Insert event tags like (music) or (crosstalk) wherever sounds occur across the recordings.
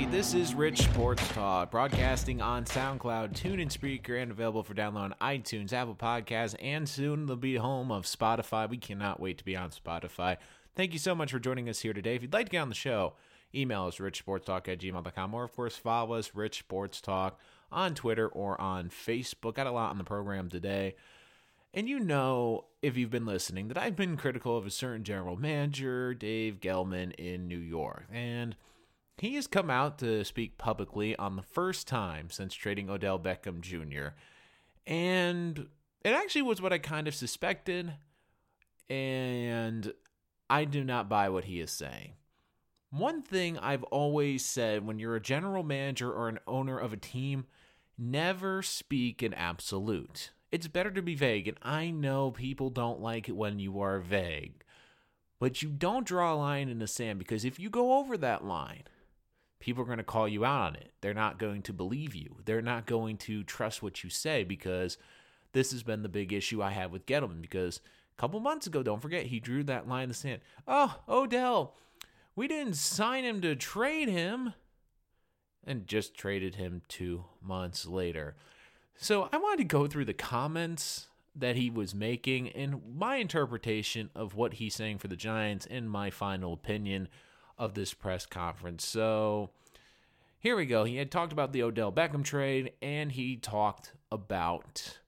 everybody. This is Rich Sports Talk, broadcasting on SoundCloud, TuneIn Spreaker, and available for download on iTunes, Apple Podcasts, and soon they'll be home of Spotify. We cannot wait to be on Spotify. Thank you so much for joining us here today. If you'd like to get on the show, email us richsportstalk at gmail.com, or of course, follow us, Rich Sports Talk, on Twitter or on Facebook. Got a lot on the program today. And you know, if you've been listening, that I've been critical of a certain general manager, Dave Gettleman, in New York. And he has come out to speak publicly on the first time since trading Odell Beckham Jr. And it actually was what I kind of suspected. And I do not buy what he is saying. One thing I've always said when you're a general manager or an owner of a team, never speak in absolute. It's better to be vague, and I know people don't like it when you are vague. But you don't draw a line in the sand because if you go over that line, people are going to call you out on it. They're not going to believe you. They're not going to trust what you say because this has been the big issue I have with Gettleman because a couple months ago, don't forget, he drew that line in the sand. Oh, Odell, we didn't sign him to trade him and just traded him two months later. So I wanted to go through the comments that he was making and my interpretation of what he's saying for the Giants and my final opinion of this press conference. So here we go. He had talked about the Odell Beckham trade and he talked about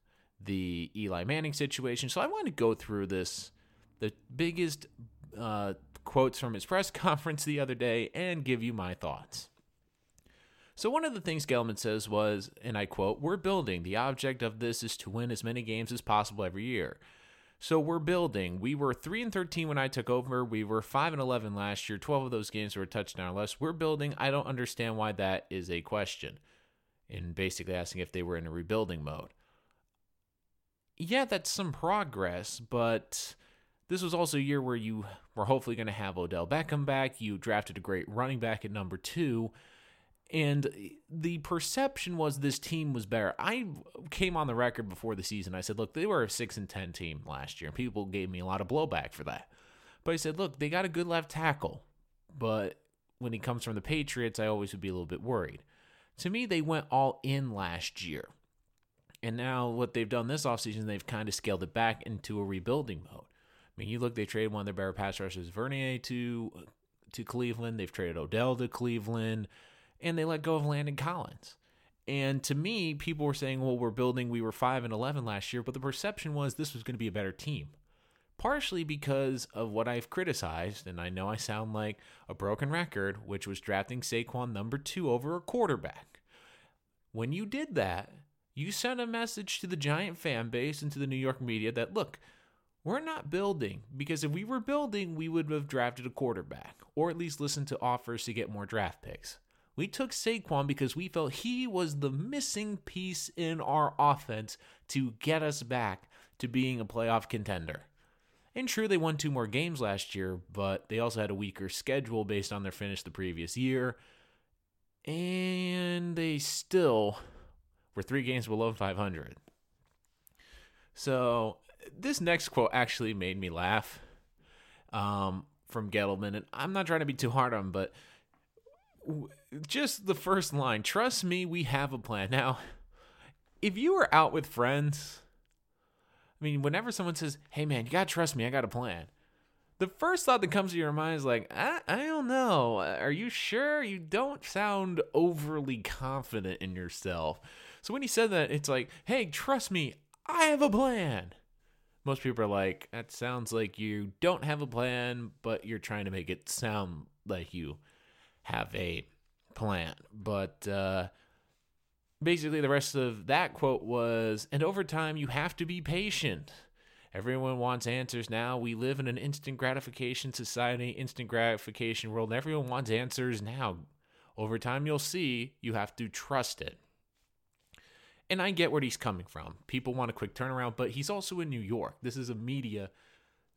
the Eli Manning situation. So I want to go through this, the biggest uh, quotes from his press (laughs) conference the other day, and give you my thoughts. So one of the things Gettleman says was, and I quote, "We're building. The object of this is to win as many games as possible every year." So we're building. We were 3 and 13 when I took over. We were 5 and 11 last year. 12 of those games were touchdown or less. We're building. I don't understand why that is a question. And basically asking if they were in a rebuilding mode. Yeah, that's some progress, but this was also a year where you were hopefully going to have Odell Beckham back. You drafted a great running back at number 2 and the perception was this team was better. I came on the record before the season. I said, look, they were a 6 and 10 team last year. People gave me a lot of blowback for that. But I said, look, they got a good left tackle. But when he comes from the Patriots, I always would be a little bit worried. To me, they went all in last year. And now what they've done this offseason, they've kind of scaled it back into a rebuilding mode. I mean, you look, they traded one of their better pass rushers, Vernon, to to Cleveland. They've traded Odell to Cleveland and they let go of Landon Collins. And to me, people were saying, well, we're building, we were 5 and 11 last year, but the perception was this was going to be a better team. Partially because of what I've criticized, and I know I sound like a broken record, which was drafting Saquon number two over a quarterback. When you did that, you sent a message to the Giant fan base and to the New York media that, look, we're not building because if we were building, we would have drafted a quarterback or at least listened to offers to get more draft picks. We took Saquon because we felt he was the missing piece in our offense to get us back to being a playoff contender. And true, they won two more games last year, but they also had a weaker schedule based on their finish the previous year. And they still were three games below 500. So this next quote actually made me laugh um, from Gettleman. And I'm not trying to be too hard on him, but just the first line trust me we have a plan. Now if you were out with friends i mean whenever someone says hey man you gotta trust me i got a plan the first thought that comes to your mind is like i, I don't know. Are you sure? You don't sound overly confident in yourself. So when he said that it's like hey trust me i have a plan. Most people are like that sounds like you don't have a plan but you're trying to make it sound like you have a plan. But uh, basically, the rest of that quote was, and over time, you have to be patient. Everyone wants answers now. We live in an instant gratification society, instant gratification world, and everyone wants answers now. Over time, you'll see you have to trust it. And I get where he's coming from. People want a quick turnaround, but he's also in New York. This is a media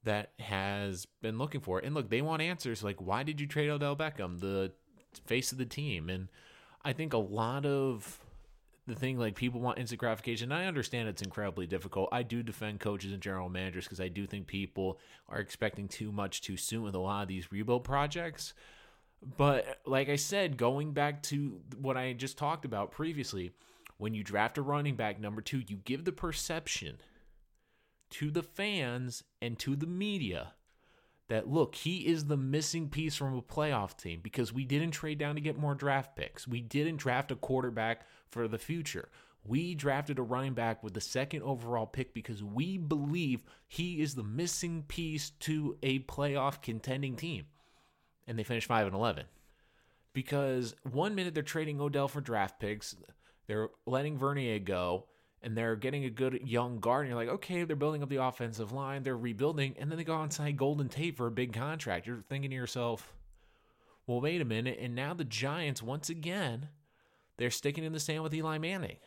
that has been looking for it. And look, they want answers like, why did you trade Odell Beckham, the face of the team? And I think a lot of the thing like people want instant gratification. I understand it's incredibly difficult. I do defend coaches and general managers because I do think people are expecting too much too soon with a lot of these rebuild projects. But like I said, going back to what I just talked about previously, when you draft a running back number two, you give the perception to the fans and to the media that look, he is the missing piece from a playoff team because we didn't trade down to get more draft picks. We didn't draft a quarterback for the future. We drafted a running back with the second overall pick because we believe he is the missing piece to a playoff contending team. And they finished 5 and 11. Because one minute they're trading Odell for draft picks, they're letting Vernon go, and they're getting a good young guard. And you're like, okay, they're building up the offensive line, they're rebuilding, and then they go outside Golden Tate for a big contract. You're thinking to yourself, well, wait a minute. And now the Giants, once again, they're sticking in the sand with Eli Manning.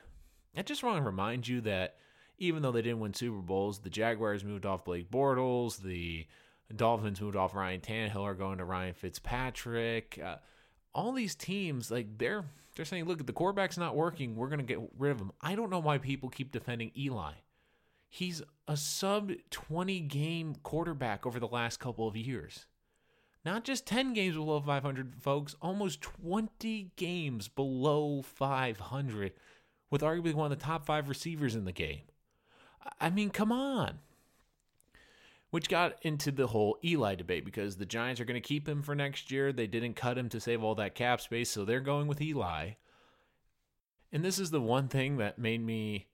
I just want to remind you that even though they didn't win Super Bowls, the Jaguars moved off Blake Bortles, the Dolphins moved off Ryan Tannehill, are going to Ryan Fitzpatrick. Uh, all these teams, like they're they're saying, look, the quarterback's not working. We're going to get rid of him. I don't know why people keep defending Eli. He's a sub 20 game quarterback over the last couple of years. Not just 10 games below 500, folks, almost 20 games below 500 with arguably one of the top five receivers in the game. I mean, come on. Which got into the whole Eli debate because the Giants are going to keep him for next year. They didn't cut him to save all that cap space, so they're going with Eli. And this is the one thing that made me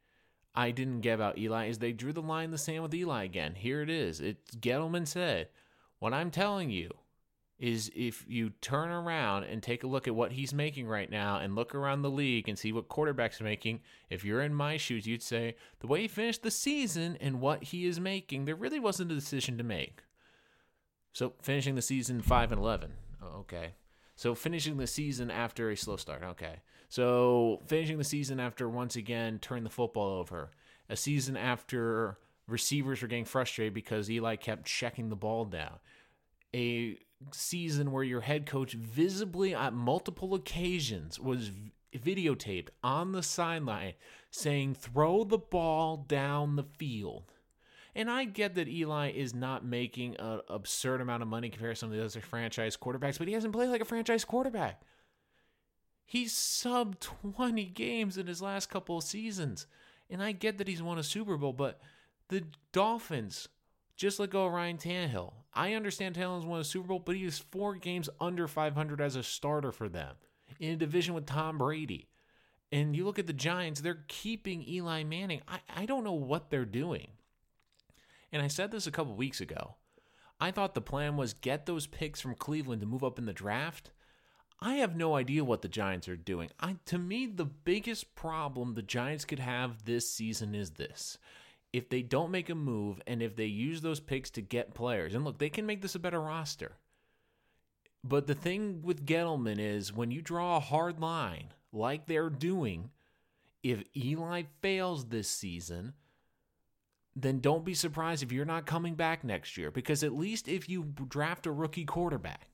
I didn't get about Eli is they drew the line in the sand with Eli again. Here it is. It's Gettleman said, "What I'm telling you is if you turn around and take a look at what he's making right now and look around the league and see what quarterbacks are making, if you're in my shoes, you'd say the way he finished the season and what he is making, there really wasn't a decision to make. So finishing the season 5 and 11. Oh, okay. So finishing the season after a slow start. Okay. So finishing the season after once again turn the football over. A season after receivers were getting frustrated because Eli kept checking the ball down. A season where your head coach visibly on multiple occasions was videotaped on the sideline saying, throw the ball down the field. And I get that Eli is not making an absurd amount of money compared to some of the other franchise quarterbacks, but he hasn't played like a franchise quarterback. He's sub 20 games in his last couple of seasons. And I get that he's won a Super Bowl, but the Dolphins just let go of oh, Ryan Tannehill. I understand Tannehill's won a Super Bowl, but he is four games under 500 as a starter for them in a division with Tom Brady. And you look at the Giants, they're keeping Eli Manning. I, I don't know what they're doing. And I said this a couple weeks ago. I thought the plan was get those picks from Cleveland to move up in the draft. I have no idea what the Giants are doing. I to me the biggest problem the Giants could have this season is this if they don't make a move and if they use those picks to get players, and look, they can make this a better roster. But the thing with Gettleman is when you draw a hard line like they're doing, if Eli fails this season, then don't be surprised if you're not coming back next year. Because at least if you draft a rookie quarterback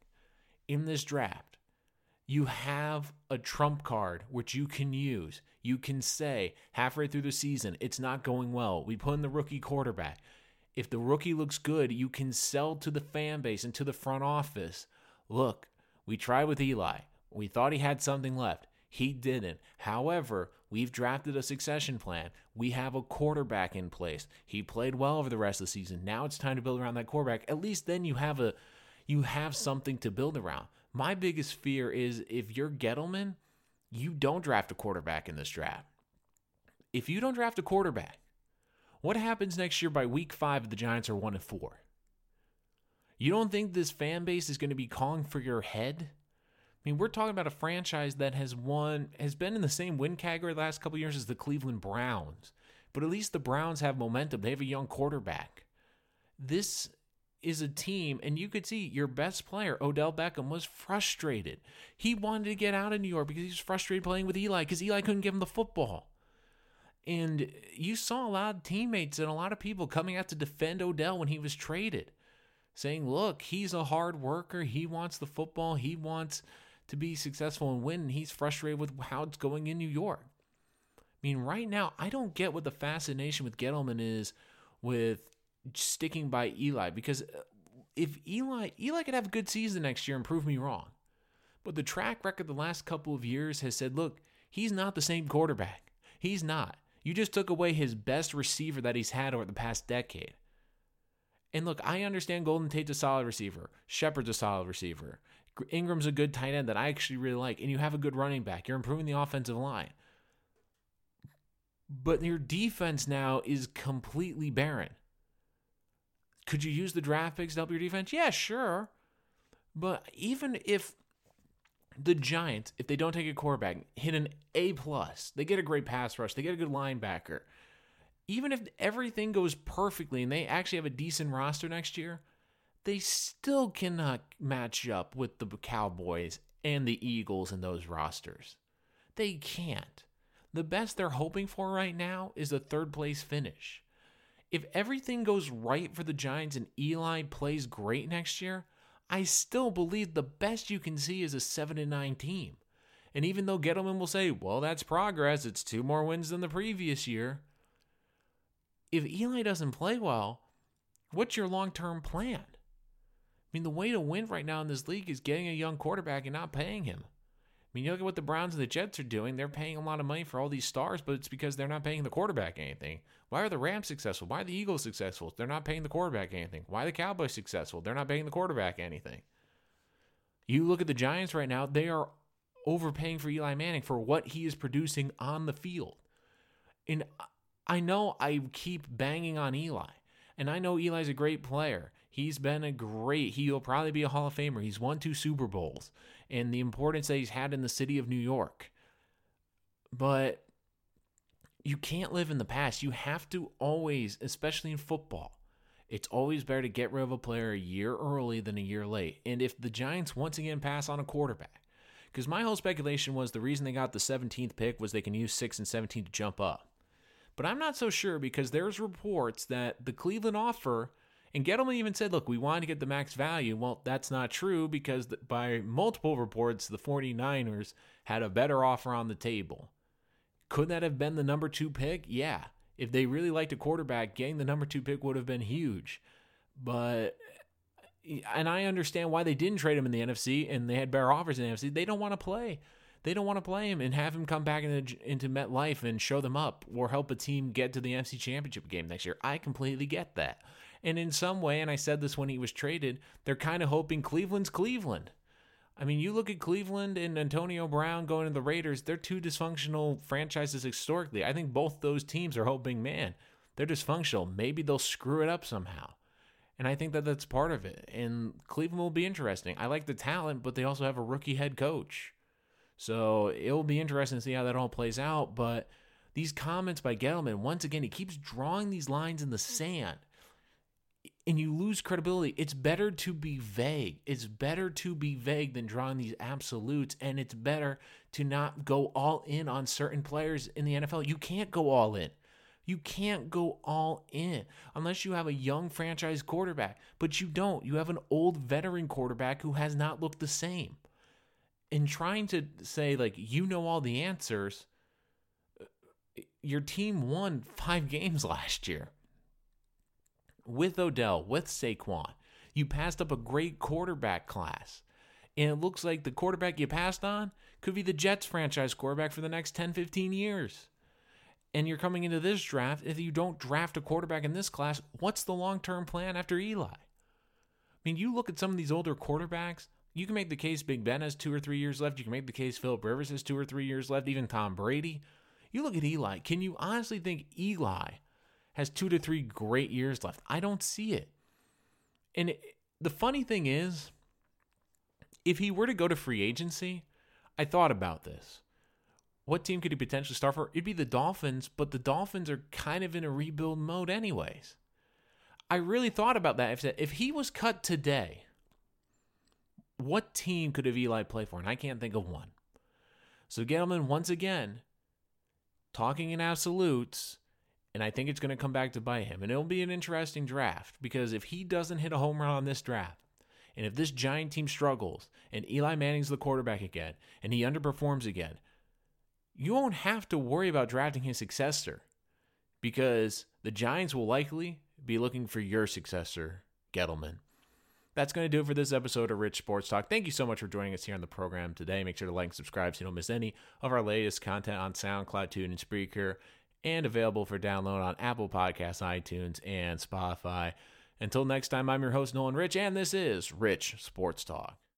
in this draft, you have a trump card which you can use. You can say halfway through the season, it's not going well. We put in the rookie quarterback. If the rookie looks good, you can sell to the fan base and to the front office. Look, we tried with Eli. We thought he had something left. He didn't. However, we've drafted a succession plan. We have a quarterback in place. He played well over the rest of the season. Now it's time to build around that quarterback. At least then you have a you have something to build around. My biggest fear is if you're Gettleman, you don't draft a quarterback in this draft. If you don't draft a quarterback, what happens next year by week five if the Giants are one and four? You don't think this fan base is going to be calling for your head? I mean, we're talking about a franchise that has won, has been in the same win category the last couple years as the Cleveland Browns. But at least the Browns have momentum. They have a young quarterback. This is a team, and you could see your best player, Odell Beckham, was frustrated. He wanted to get out of New York because he was frustrated playing with Eli because Eli couldn't give him the football. And you saw a lot of teammates and a lot of people coming out to defend Odell when he was traded, saying, look, he's a hard worker. He wants the football. He wants to be successful and win. And he's frustrated with how it's going in New York. I mean, right now, I don't get what the fascination with Gettleman is with sticking by Eli because uh, if Eli Eli could have a good season next year and prove me wrong. But the track record the last couple of years has said, look, he's not the same quarterback. He's not. You just took away his best receiver that he's had over the past decade. And look, I understand Golden Tate's a solid receiver. Shepard's a solid receiver. Engram's a good tight end that I actually really like. And you have a good running back. You're improving the offensive line. But your defense now is completely barren. Could you use the draft picks to help your defense? Yeah, sure. But even if the Giants, if they don't take a quarterback, hit an A plus, they get a great pass rush, they get a good linebacker. Even if everything goes perfectly and they actually have a decent roster next year, they still cannot match up with the Cowboys and the Eagles in those rosters. They can't. The best they're hoping for right now is a third place finish. If everything goes right for the Giants and Eli plays great next year, I still believe the best you can see is a 7 and 9 team. And even though Gettleman will say, well, that's progress, it's two more wins than the previous year. If Eli doesn't play well, what's your long term plan? I mean, the way to win right now in this league is getting a young quarterback and not paying him. I mean, you look at what the Browns and the Jets are doing. They're paying a lot of money for all these stars, but it's because they're not paying the quarterback anything. Why are the Rams successful? Why are the Eagles successful? They're not paying the quarterback anything. Why are the Cowboys successful? They're not paying the quarterback anything. You look at the Giants right now, they are overpaying for Eli Manning for what he is producing on the field. And I know I keep banging on Eli, and I know Eli's a great player. He's been a great, he'll probably be a Hall of Famer. He's won two Super Bowls and the importance that he's had in the city of New York. But you can't live in the past. You have to always, especially in football, it's always better to get rid of a player a year early than a year late. And if the Giants once again pass on a quarterback, because my whole speculation was the reason they got the 17th pick was they can use 6 and 17 to jump up. But I'm not so sure because there's reports that the Cleveland offer and Gettleman even said, look, we wanted to get the max value. Well, that's not true because by multiple reports, the 49ers had a better offer on the table. Could that have been the number two pick? Yeah. If they really liked a quarterback, getting the number two pick would have been huge. But, and I understand why they didn't trade him in the NFC and they had better offers in the NFC. They don't want to play. They don't want to play him and have him come back into, into MetLife and show them up or help a team get to the NFC Championship game next year. I completely get that. And in some way, and I said this when he was traded, they're kind of hoping Cleveland's Cleveland. I mean, you look at Cleveland and Antonio Brown going to the Raiders, they're two dysfunctional franchises historically. I think both those teams are hoping, man, they're dysfunctional. Maybe they'll screw it up somehow. And I think that that's part of it. And Cleveland will be interesting. I like the talent, but they also have a rookie head coach. So it'll be interesting to see how that all plays out. But these comments by Gettleman, once again, he keeps drawing these lines in the sand and you lose credibility. It's better to be vague. It's better to be vague than drawing these absolutes, and it's better to not go all in on certain players in the NFL. You can't go all in. You can't go all in unless you have a young franchise quarterback, but you don't. You have an old veteran quarterback who has not looked the same. In trying to say, like, you know all the answers, uh, your team won five (laughs) games last year with Odell, with Saquon. You passed up a great quarterback class. And it looks like the quarterback you passed on could be the Jets franchise quarterback for the next 10, 15 years. And you're coming into this draft. If you don't draft a quarterback in this class, what's the long term plan after Eli? I mean, you look at some of these older quarterbacks, you can make the case Big Ben has two or three years left. You can make the case Philip Rivers has two or three years left, even Tom Brady. You look at Eli. Can you honestly think Eli has two to three great years left. I don't see it. And it, the funny thing is, if he were to go to free agency, I thought about this. What team could he potentially start for? It'd be the Dolphins, but the Dolphins are kind of in a rebuild mode, anyways. I really thought about that. If, if he was cut today, what team could have Eli play for? And I can't think of one. So, Gettleman, once again, talking in absolutes, and I think it's going to come back to bite him. And it'll be an interesting draft because if he doesn't hit a home run on this draft, and if this giant team struggles and Eli Manning's the quarterback again and he underperforms again, you won't have to worry about drafting his successor because the Giants will likely be looking for your successor, Gettleman. that's going to do it for this episode of Rich Sports Talk. Thank you so much for joining us here on the program today. Make sure to like and subscribe so you don't miss any of our latest content on SoundCloud, Tune, and Spreaker, and available for download on Apple Podcasts, iTunes, and Spotify. Until next time, I'm your host, Nolan Rich, and this is Rich Sports Talk.